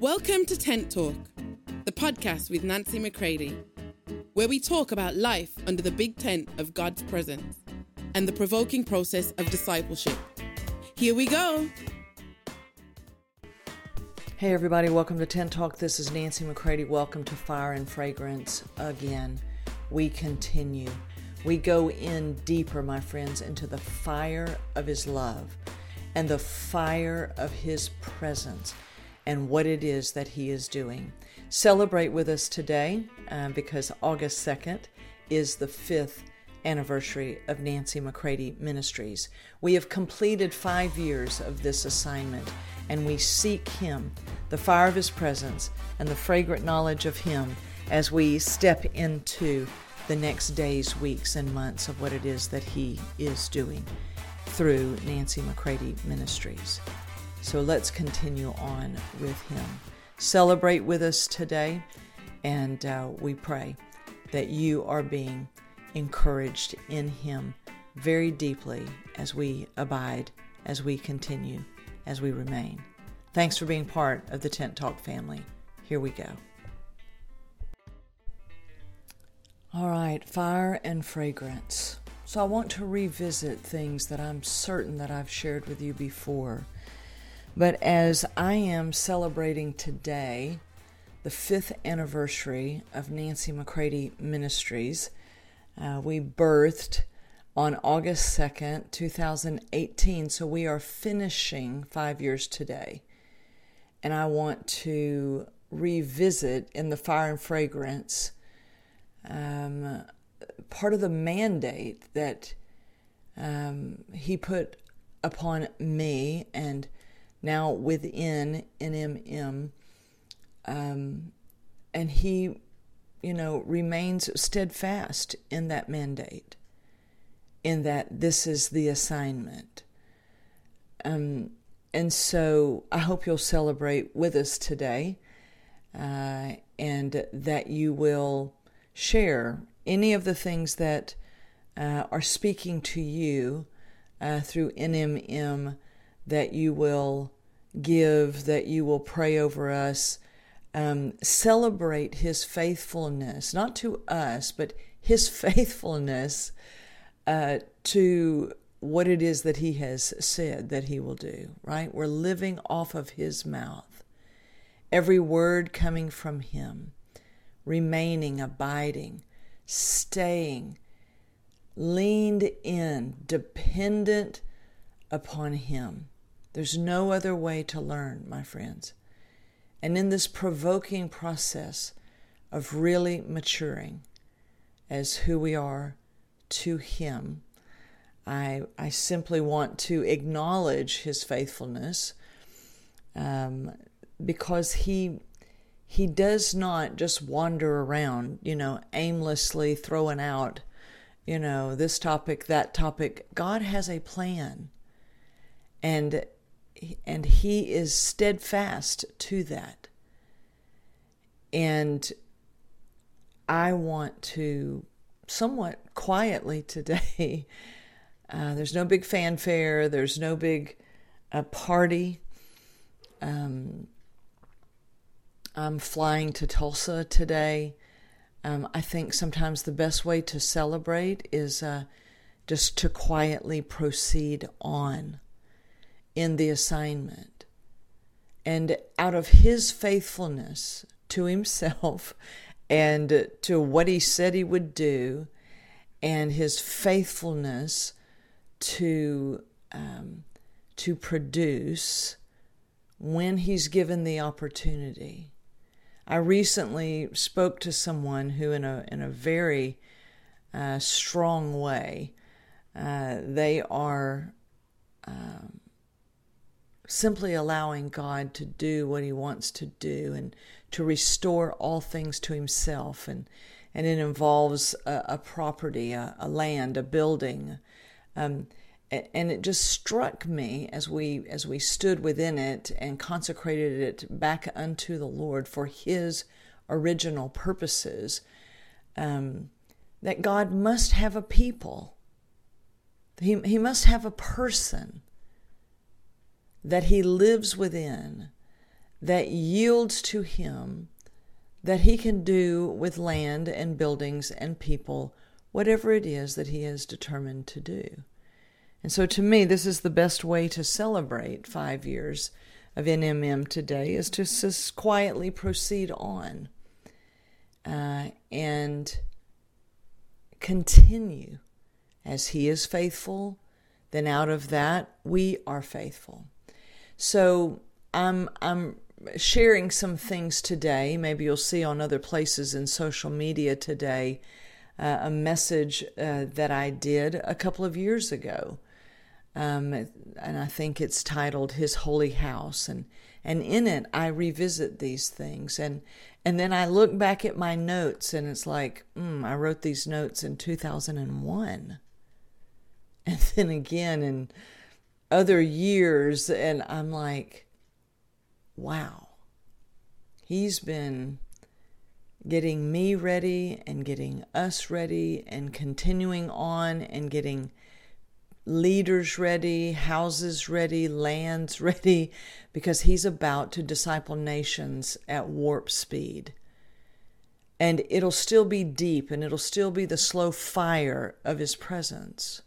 Welcome to Tent Talk, the podcast with Nancy McCready, where we talk about life under the big tent of God's presence and the provoking process of discipleship. Here we go. Hey, everybody, welcome to Tent Talk. This is Nancy McCready. Welcome to Fire and Fragrance again. We continue. We go in deeper, my friends, into the fire of His love and the fire of His presence and what it is that He is doing. Celebrate with us today uh, because August 2nd is the fifth anniversary of Nancy McCready Ministries. We have completed five years of this assignment and we seek Him, the fire of His presence, and the fragrant knowledge of Him as we step into the next days, weeks, and months of what it is that He is doing through Nancy McCready Ministries. So let's continue on with Him. Celebrate with us today, and uh, we pray that you are being encouraged in Him very deeply as we abide, as we continue, as we remain. Thanks for being part of the Tent Talk family. Here we go. All right, fire and fragrance. So I want to revisit things that I'm certain that I've shared with you before. But as I am celebrating today the fifth anniversary of Nancy McCready Ministries, uh, we birthed on August 2nd, 2018. So we are finishing five years today. And I want to revisit in the fire and fragrance um, part of the mandate that um, he put upon me and now within NMM. Um, and he, you know, remains steadfast in that mandate, in that this is the assignment. Um, and so I hope you'll celebrate with us today uh, and that you will share any of the things that uh, are speaking to you uh, through NMM that you will give, that you will pray over us. Um, celebrate his faithfulness, not to us, but his faithfulness uh, to what it is that he has said that he will do, right? We're living off of his mouth. Every word coming from him, remaining, abiding, staying, leaned in, dependent upon him. There's no other way to learn, my friends. And in this provoking process of really maturing as who we are to him, I, I simply want to acknowledge his faithfulness um, because he he does not just wander around, you know, aimlessly throwing out, you know, this topic, that topic. God has a plan, and and He is steadfast to that. And I want to somewhat quietly today uh, there's no big fanfare. There's no big uh, party. Um, I'm flying to Tulsa today. Um, I think sometimes the best way to celebrate is uh, just to quietly proceed on in the assignment. And out of his faithfulness to himself and to what he said he would do, and his faithfulness to um, to produce when he's given the opportunity. I recently spoke to someone who, in a in a very uh, strong way, uh, they are um, simply allowing God to do what He wants to do and to restore all things to Himself, and and it involves a, a property, a, a land, a building, um, and it just struck me as we as we stood within it and consecrated it back unto the Lord for His original purposes, um, that God must have a people. He He must have a person that He lives within, that yields to him that he can do with land and buildings and people whatever it is that he is determined to do. And so, to me, this is the best way to celebrate five years of NMM today is to just quietly proceed on uh, and continue as He is faithful. Then, out of that, we are faithful. So, I'm I'm sharing some things today. Maybe you'll see on other places in social media today uh, a message uh, that I did a couple of years ago. Um, and I think it's titled His Holy House. And, and in it, I revisit these things. And, and then I look back at my notes, and it's like, mm, I wrote these notes in 2001. And then again in other years, and I'm like, wow, he's been getting me ready and getting us ready and continuing on and getting leaders ready, houses ready, lands ready, because he's about to disciple nations at warp speed. And it'll still be deep and it'll still be the slow fire of his presence.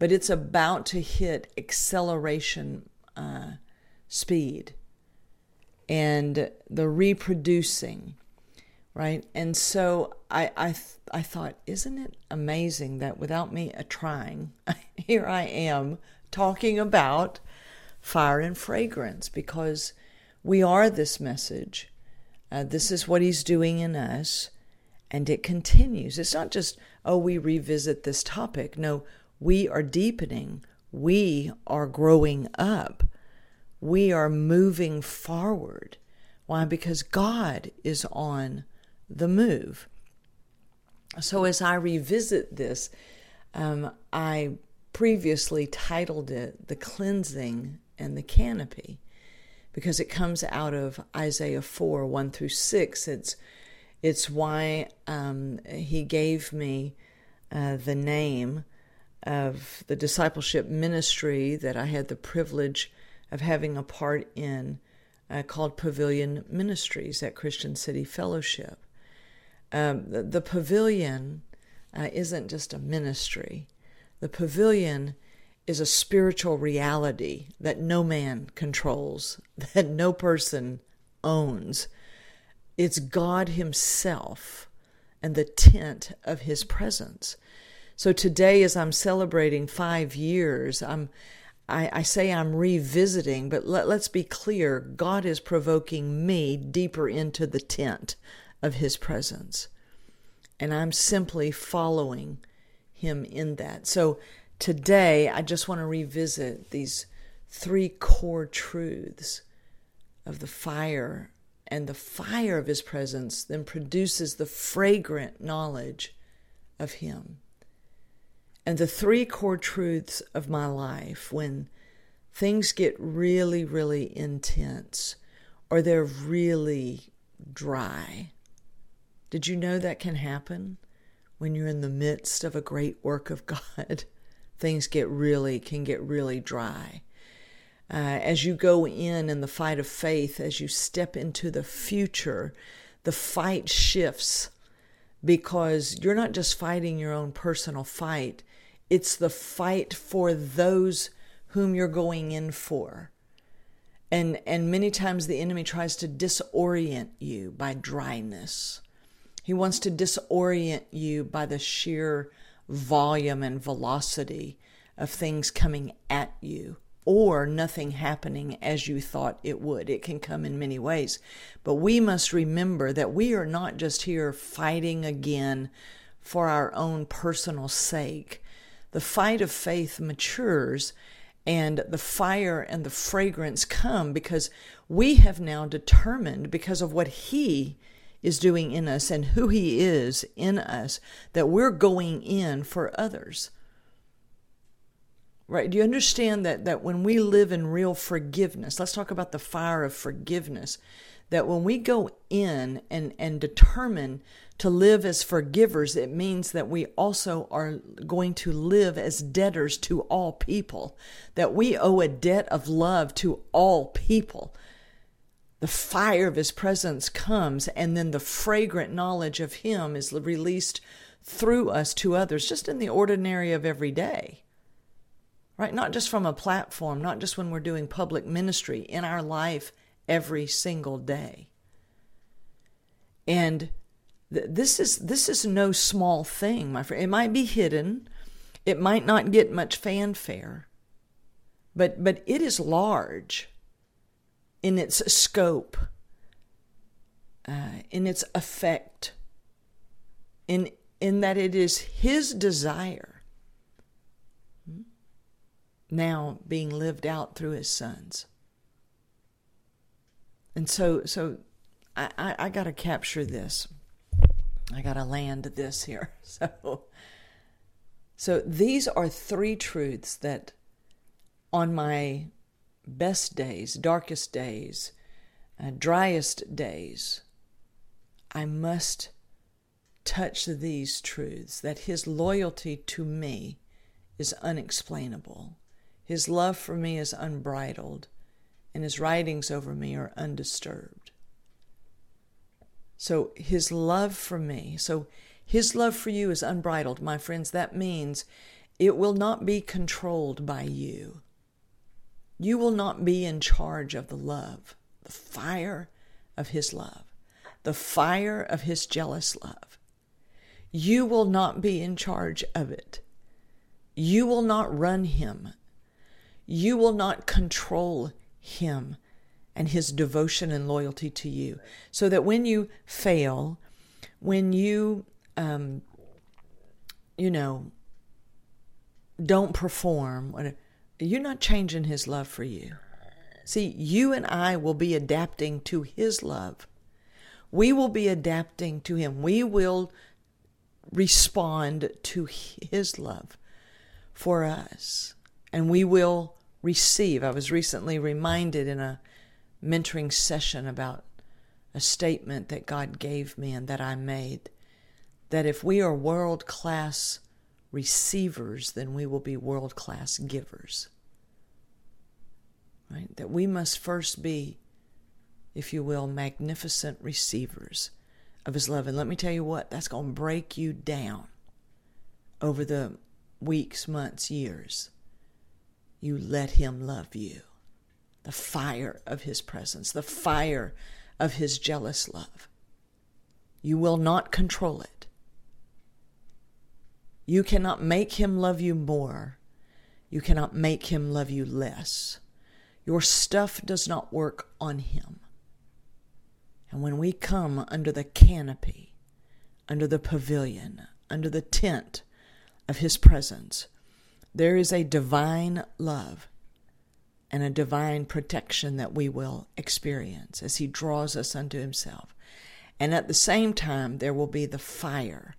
But it's about to hit acceleration uh, speed and the reproducing right? And so I I I thought, isn't it amazing that without me a trying, here I am talking about fire and fragrance because we are this message. Uh, this is what he's doing in us, and it continues. It's not just oh we revisit this topic. No, we are deepening. We are growing up. We are moving forward. Why? Because God is on the move. So, as I revisit this, um, I previously titled it The Cleansing and the Canopy because it comes out of Isaiah 4 1 through 6. It's, it's why um, he gave me uh, the name of the discipleship ministry that I had the privilege of having a part in uh, called Pavilion Ministries at Christian City Fellowship. Um, the, the, pavilion uh, isn't just a ministry. The pavilion is a spiritual reality that no man controls, that no person owns. It's God Himself and the tent of His presence. So today, as I'm celebrating five years, I'm I, I, say I'm revisiting, but let, let's be clear God is provoking me deeper into the tent of His presence. And I'm simply following Him in that. So today, I just want to revisit these three core truths of the fire. And the fire of His presence then produces the fragrant knowledge of Him. And the three core truths of my life when things get really, really intense or they're really dry did you know that can happen when you're in the midst of a great work of God? Things get really, can get really dry. Uh, as you go in in the fight of faith, as you step into the future, the fight shifts because you're not just fighting your own personal fight, it's the fight for those whom you're going in for. And, and many times the enemy tries to disorient you by dryness. He wants to disorient you by the sheer volume and velocity of things coming at you or nothing happening as you thought it would. It can come in many ways. But we must remember that we are not just here fighting again for our own personal sake. The fight of faith matures and the fire and the fragrance come because we have now determined, because of what He is doing in us and who He is in us, that we're going in for others. Right? Do you understand that, that when we live in real forgiveness, let's talk about the fire of forgiveness, that when we go in and, and determine to live as forgivers, it means that we also are going to live as debtors to all people, that we owe a debt of love to all people the fire of his presence comes, and then the fragrant knowledge of him is released through us to others, just in the ordinary of every day. Right? Not just from a platform, not just when we're doing public ministry, in our life every single day. And th- this is this is no small thing, my friend. It might be hidden, it might not get much fanfare, but but it is large in its scope, uh, in its effect, in in that it is His desire hmm, now being lived out through His sons. And so, so I, I, I got to capture this. I got to land this here. So, so these are three truths that on my best days, darkest days, uh, driest days, I must touch these truths that His loyalty to me is unexplainable, His love for me is unbridled, and His writings over me are undisturbed. So, His love for me, so His love for you is unbridled, my friends. That means it will not be controlled by you. You will not be in charge of the love, the fire of His love, the fire of His jealous love. You will not be in charge of it. You will not run Him. You will not control Him and His devotion and loyalty to you. So that when you fail, when you, um, you know, don't perform, you're not changing his love for you. See, you and I will be adapting to his love. We will be adapting to him. We will respond to his love for us. And we will receive. I was recently reminded in a mentoring session about a statement that God gave me and that I made that if we are world class receivers, then we will be world class givers. Right? That we must first be, if you will, magnificent receivers of His love. And let me tell you what, that's going to break you down over the weeks, months, years. You let Him love you. The fire of His presence, the fire of His jealous love. You will not control it. You cannot make him love you more. You cannot make him love you less. Your stuff does not work on him. And when we come under the canopy, under the pavilion, under the tent of his presence, there is a divine love and a divine protection that we will experience as he draws us unto himself. And at the same time, there will be the fire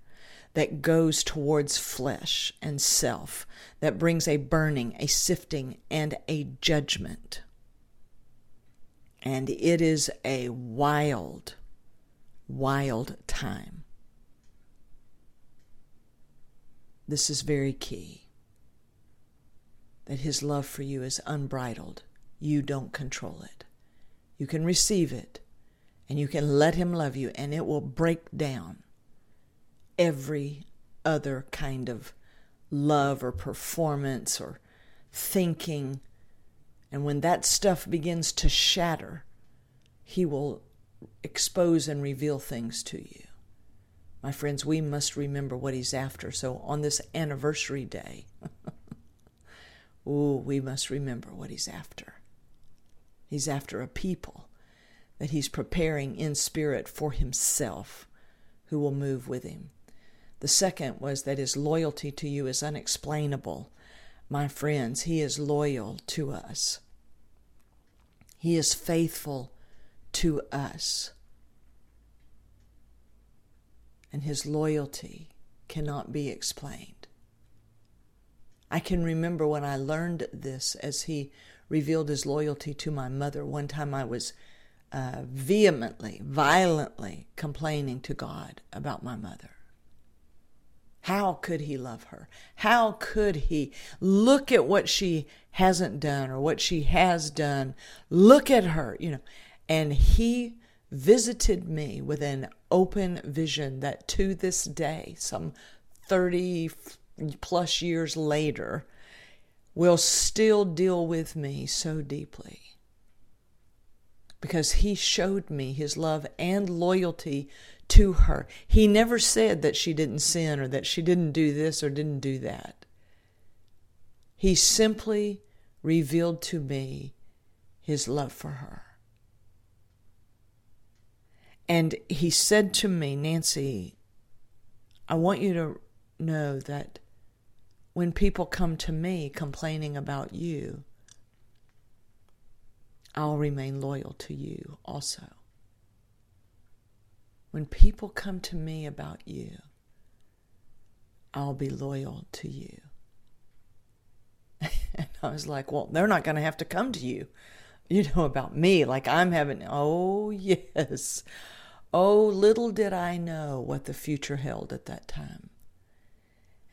that goes towards flesh and self, that brings a burning, a sifting, and a judgment. And it is a wild, wild time. This is very key that his love for you is unbridled. You don't control it. You can receive it and you can let him love you, and it will break down every other kind of love or performance or thinking. And when that stuff begins to shatter, He will expose and reveal things to you. My friends, we must remember what He's after. So on this anniversary day, oh, we must remember what He's after. He's after a people that He's preparing in spirit for Himself who will move with Him. The second was that his loyalty to you is unexplainable. My friends, he is loyal to us. He is faithful to us. And his loyalty cannot be explained. I can remember when I learned this as he revealed his loyalty to my mother. One time I was uh, vehemently, violently complaining to God about my mother. How could he love her? How could he look at what she hasn't done or what she has done? Look at her, you know. And he visited me with an open vision that to this day, some 30 plus years later, will still deal with me so deeply. Because he showed me his love and loyalty to her. He never said that she didn't sin or that she didn't do this or didn't do that. He simply revealed to me his love for her. And he said to me, Nancy, I want you to know that when people come to me complaining about you, I'll remain loyal to you also. When people come to me about you, I'll be loyal to you. and I was like, well, they're not going to have to come to you. You know about me, like I'm having, oh, yes. Oh, little did I know what the future held at that time.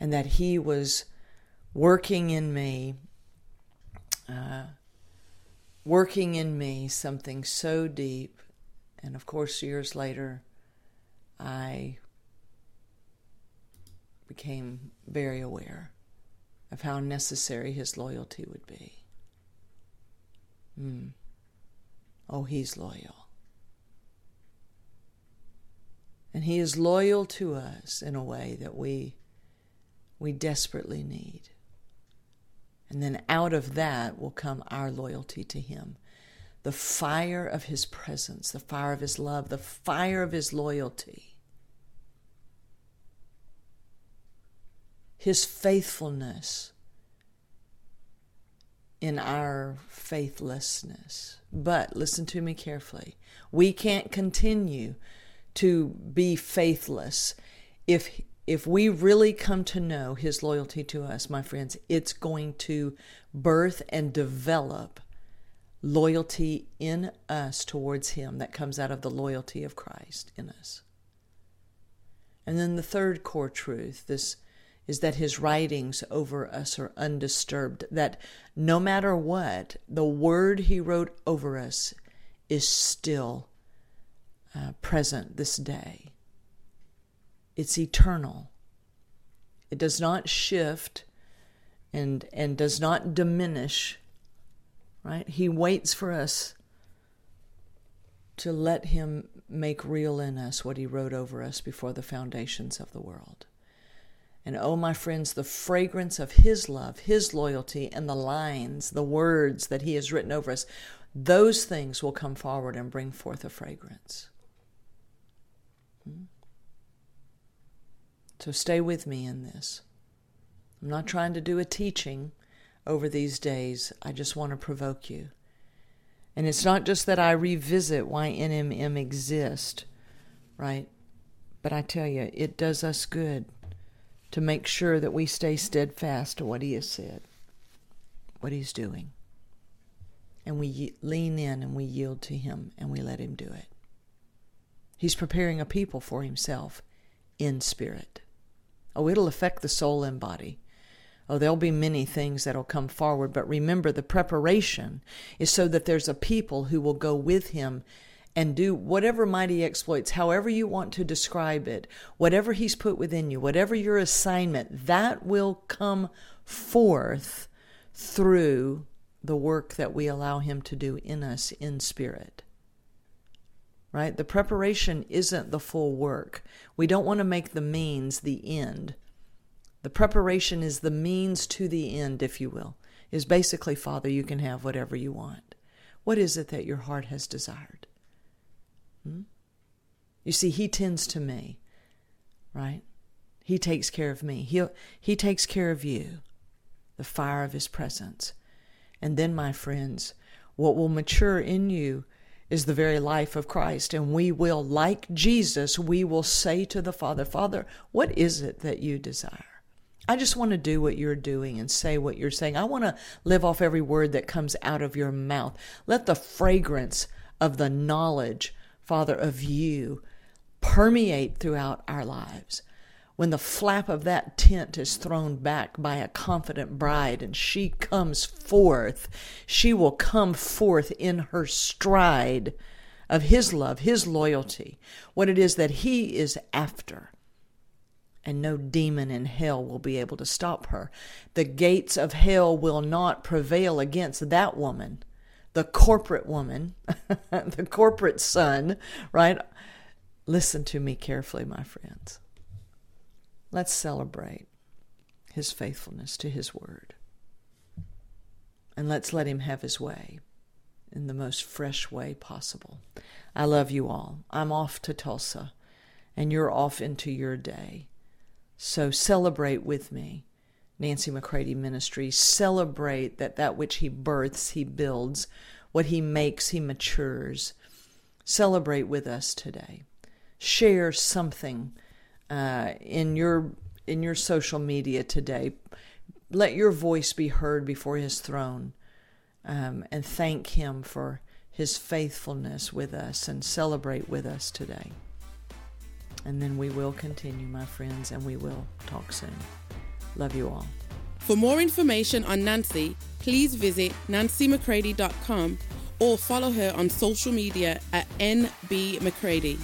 And that He was working in me, uh, working in me something so deep. And of course, years later, I became very aware of how necessary His loyalty would be. Mm. Oh, He's loyal. And He is loyal to us in a way that we, we desperately need. And then out of that will come our loyalty to Him. The fire of His presence, the fire of His love, the fire of His loyalty. His faithfulness in our faithlessness. But listen to me carefully. We can't continue to be faithless if if we really come to know his loyalty to us my friends it's going to birth and develop loyalty in us towards him that comes out of the loyalty of Christ in us and then the third core truth this is that his writings over us are undisturbed that no matter what the word he wrote over us is still uh, present this day. It's eternal. It does not shift and and does not diminish. Right? He waits for us to let him make real in us what he wrote over us before the foundations of the world. And oh, my friends, the fragrance of His love, His loyalty, and the lines, the words that He has written over us, those things will come forward and bring forth a fragrance. Hmm? So stay with me in this. I'm not trying to do a teaching over these days. I just want to provoke you. And it's not just that I revisit why NMM exists, right? But I tell you, it does us good to make sure that we stay steadfast to what He has said, what He's doing. And we lean in and we yield to Him and we let Him do it. He's preparing a people for himself in spirit. Oh, it'll affect the soul and body. Oh, there'll be many things that'll come forward, but remember the preparation is so that there's a people who will go with him and do whatever mighty exploits, however you want to describe it, whatever he's put within you, whatever your assignment, that will come forth through the work that we allow him to do in us in spirit right? The preparation isn't the full work. We don't want to make the means the end. The preparation is the means to the end, if you will, is basically, Father, you can have whatever you want. What is it that your heart has desired? Hmm? You see, He tends to me, right? He takes care of me. He He takes care of you, the fire of His presence. And then, my friends, what will mature in you is the very life of Christ. And we will, like Jesus, we will say to the Father, Father, what is it that you desire? I just want to do what you're doing and say what you're saying. I want to live off every word that comes out of your mouth. Let the fragrance of the knowledge, Father, of you permeate throughout our lives when the flap of that tent is thrown back by a confident bride and she comes forth, she will come forth in her stride, of His love, His loyalty, what it is that He is after. And no demon in hell will be able to stop her. The gates of hell will not prevail against that woman, the corporate woman, the corporate son, right? Listen to me carefully, my friends. Let's celebrate his faithfulness to his word. And let's let him have his way in the most fresh way possible. I love you all. I'm off to Tulsa, and you're off into your day. So celebrate with me. Nancy McCready Ministries. Celebrate that that which he births, he builds. What he makes, he matures. Celebrate with us today. Share something uh, in your in your social media today. Let your voice be heard before his throne um, and thank Him for His faithfulness with us and celebrate with us today. And then we will continue, my friends, and we will talk soon. Love you all. For more information on Nancy, please visit nancymccready.com or follow her on social media at NB McCready.